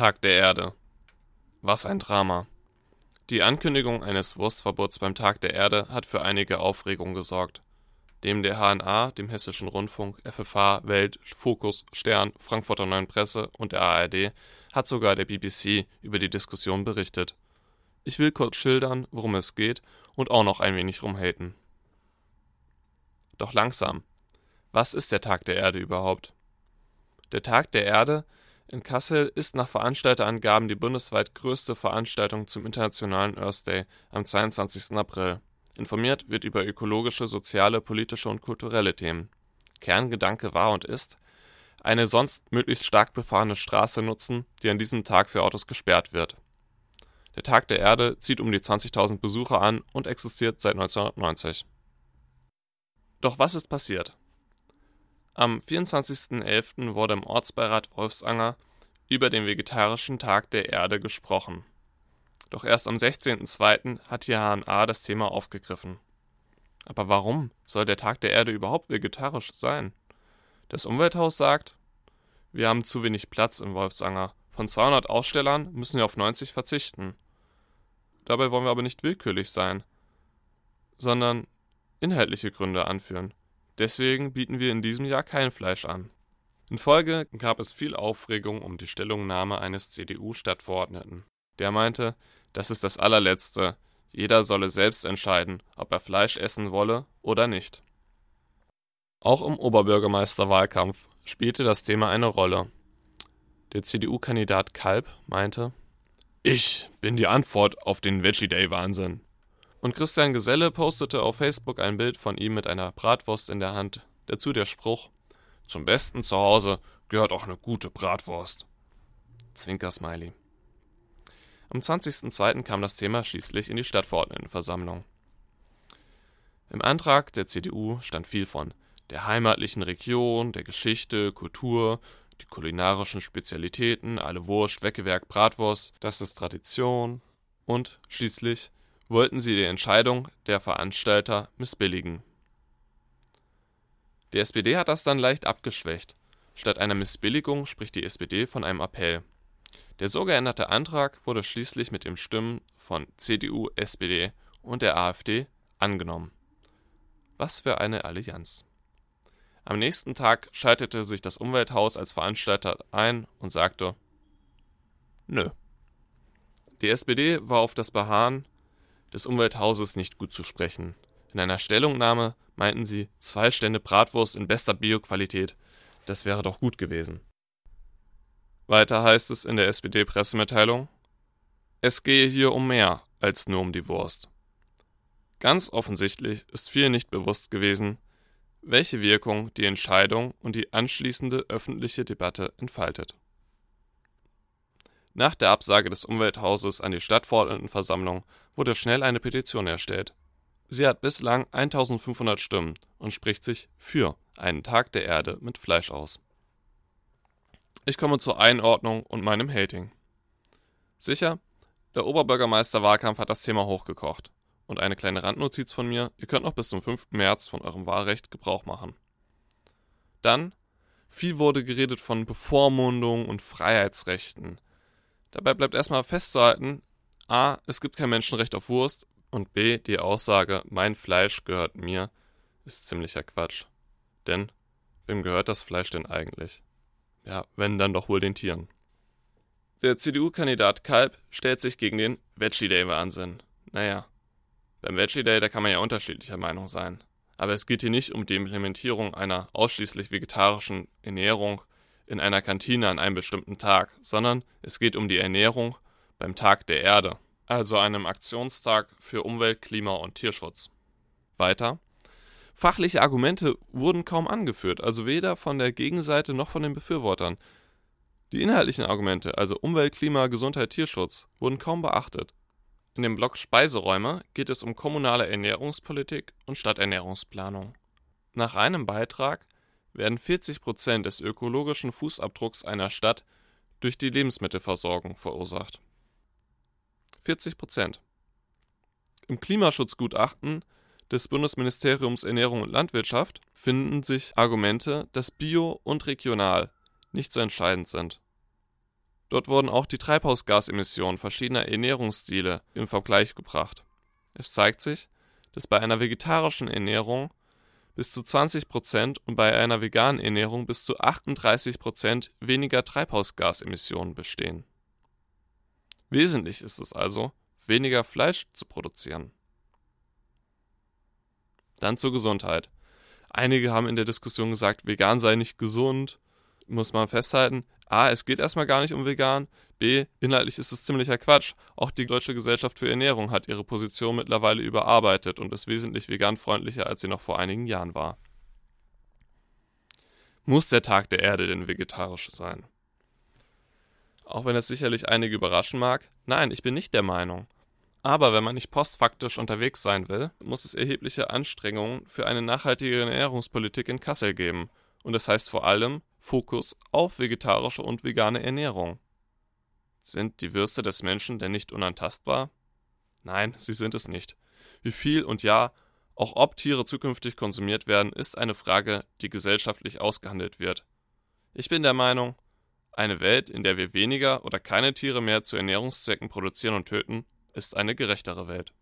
Tag der Erde. Was ein Drama. Die Ankündigung eines Wurstverbots beim Tag der Erde hat für einige Aufregung gesorgt. Dem der HNA, dem Hessischen Rundfunk, FFH, Welt, Fokus, Stern, Frankfurter Neuen Presse und der ARD hat sogar der BBC über die Diskussion berichtet. Ich will kurz schildern, worum es geht und auch noch ein wenig rumhaten. Doch langsam. Was ist der Tag der Erde überhaupt? Der Tag der Erde in Kassel ist nach Veranstalterangaben die bundesweit größte Veranstaltung zum Internationalen Earth Day am 22. April. Informiert wird über ökologische, soziale, politische und kulturelle Themen. Kerngedanke war und ist, eine sonst möglichst stark befahrene Straße nutzen, die an diesem Tag für Autos gesperrt wird. Der Tag der Erde zieht um die 20.000 Besucher an und existiert seit 1990. Doch was ist passiert? Am 24.11. wurde im Ortsbeirat Wolfsanger über den vegetarischen Tag der Erde gesprochen. Doch erst am 16.02. hat die HNA das Thema aufgegriffen. Aber warum soll der Tag der Erde überhaupt vegetarisch sein? Das Umwelthaus sagt, wir haben zu wenig Platz in Wolfsanger. Von 200 Ausstellern müssen wir auf 90 verzichten. Dabei wollen wir aber nicht willkürlich sein, sondern inhaltliche Gründe anführen. Deswegen bieten wir in diesem Jahr kein Fleisch an. In Folge gab es viel Aufregung um die Stellungnahme eines CDU-Stadtverordneten. Der meinte, das ist das allerletzte, jeder solle selbst entscheiden, ob er Fleisch essen wolle oder nicht. Auch im Oberbürgermeisterwahlkampf spielte das Thema eine Rolle. Der CDU-Kandidat Kalb meinte, ich bin die Antwort auf den Veggie Day Wahnsinn. Und Christian Geselle postete auf Facebook ein Bild von ihm mit einer Bratwurst in der Hand. Dazu der Spruch: Zum besten zu Hause gehört auch eine gute Bratwurst. Zwinker-Smiley. Am 20.02. kam das Thema schließlich in die Stadtverordnetenversammlung. Im Antrag der CDU stand viel von der heimatlichen Region, der Geschichte, Kultur, die kulinarischen Spezialitäten, alle Wurst, Weckewerk, Bratwurst, das ist Tradition und schließlich wollten sie die Entscheidung der Veranstalter missbilligen. Die SPD hat das dann leicht abgeschwächt. Statt einer Missbilligung spricht die SPD von einem Appell. Der so geänderte Antrag wurde schließlich mit den Stimmen von CDU, SPD und der AfD angenommen. Was für eine Allianz. Am nächsten Tag schaltete sich das Umwelthaus als Veranstalter ein und sagte Nö. Die SPD war auf das Beharren des Umwelthauses nicht gut zu sprechen. In einer Stellungnahme meinten sie, zwei Stände Bratwurst in bester Bioqualität, das wäre doch gut gewesen. Weiter heißt es in der SPD-Pressemitteilung, es gehe hier um mehr als nur um die Wurst. Ganz offensichtlich ist vielen nicht bewusst gewesen, welche Wirkung die Entscheidung und die anschließende öffentliche Debatte entfaltet. Nach der Absage des Umwelthauses an die Stadtverordnetenversammlung wurde schnell eine Petition erstellt. Sie hat bislang 1500 Stimmen und spricht sich für einen Tag der Erde mit Fleisch aus. Ich komme zur Einordnung und meinem Hating. Sicher, der Oberbürgermeisterwahlkampf hat das Thema hochgekocht. Und eine kleine Randnotiz von mir, ihr könnt noch bis zum 5. März von eurem Wahlrecht Gebrauch machen. Dann, viel wurde geredet von Bevormundung und Freiheitsrechten. Dabei bleibt erstmal festzuhalten, a. es gibt kein Menschenrecht auf Wurst und b. die Aussage, mein Fleisch gehört mir, ist ziemlicher Quatsch. Denn, wem gehört das Fleisch denn eigentlich? Ja, wenn dann doch wohl den Tieren. Der CDU-Kandidat Kalb stellt sich gegen den Veggie Day-Wahnsinn. Naja, beim Veggie Day, da kann man ja unterschiedlicher Meinung sein. Aber es geht hier nicht um die Implementierung einer ausschließlich vegetarischen Ernährung in einer Kantine an einem bestimmten Tag, sondern es geht um die Ernährung beim Tag der Erde, also einem Aktionstag für Umwelt, Klima und Tierschutz. Weiter. Fachliche Argumente wurden kaum angeführt, also weder von der Gegenseite noch von den Befürwortern. Die inhaltlichen Argumente, also Umwelt, Klima, Gesundheit, Tierschutz, wurden kaum beachtet. In dem Block Speiseräume geht es um kommunale Ernährungspolitik und Stadternährungsplanung. Nach einem Beitrag werden 40 Prozent des ökologischen Fußabdrucks einer Stadt durch die Lebensmittelversorgung verursacht. 40 Prozent. Im Klimaschutzgutachten des Bundesministeriums Ernährung und Landwirtschaft finden sich Argumente, dass Bio und regional nicht so entscheidend sind. Dort wurden auch die Treibhausgasemissionen verschiedener Ernährungsstile im Vergleich gebracht. Es zeigt sich, dass bei einer vegetarischen Ernährung bis zu 20 % und bei einer veganen Ernährung bis zu 38 % weniger Treibhausgasemissionen bestehen. Wesentlich ist es also, weniger Fleisch zu produzieren. Dann zur Gesundheit. Einige haben in der Diskussion gesagt, vegan sei nicht gesund. Muss man festhalten, A, es geht erstmal gar nicht um vegan. B, inhaltlich ist es ziemlicher Quatsch. Auch die Deutsche Gesellschaft für Ernährung hat ihre Position mittlerweile überarbeitet und ist wesentlich veganfreundlicher, als sie noch vor einigen Jahren war. Muss der Tag der Erde denn vegetarisch sein? Auch wenn es sicherlich einige überraschen mag, nein, ich bin nicht der Meinung. Aber wenn man nicht postfaktisch unterwegs sein will, muss es erhebliche Anstrengungen für eine nachhaltige Ernährungspolitik in Kassel geben. Und das heißt vor allem Fokus auf vegetarische und vegane Ernährung. Sind die Würste des Menschen denn nicht unantastbar? Nein, sie sind es nicht. Wie viel und ja, auch ob Tiere zukünftig konsumiert werden, ist eine Frage, die gesellschaftlich ausgehandelt wird. Ich bin der Meinung, eine Welt, in der wir weniger oder keine Tiere mehr zu Ernährungszwecken produzieren und töten, ist eine gerechtere Welt.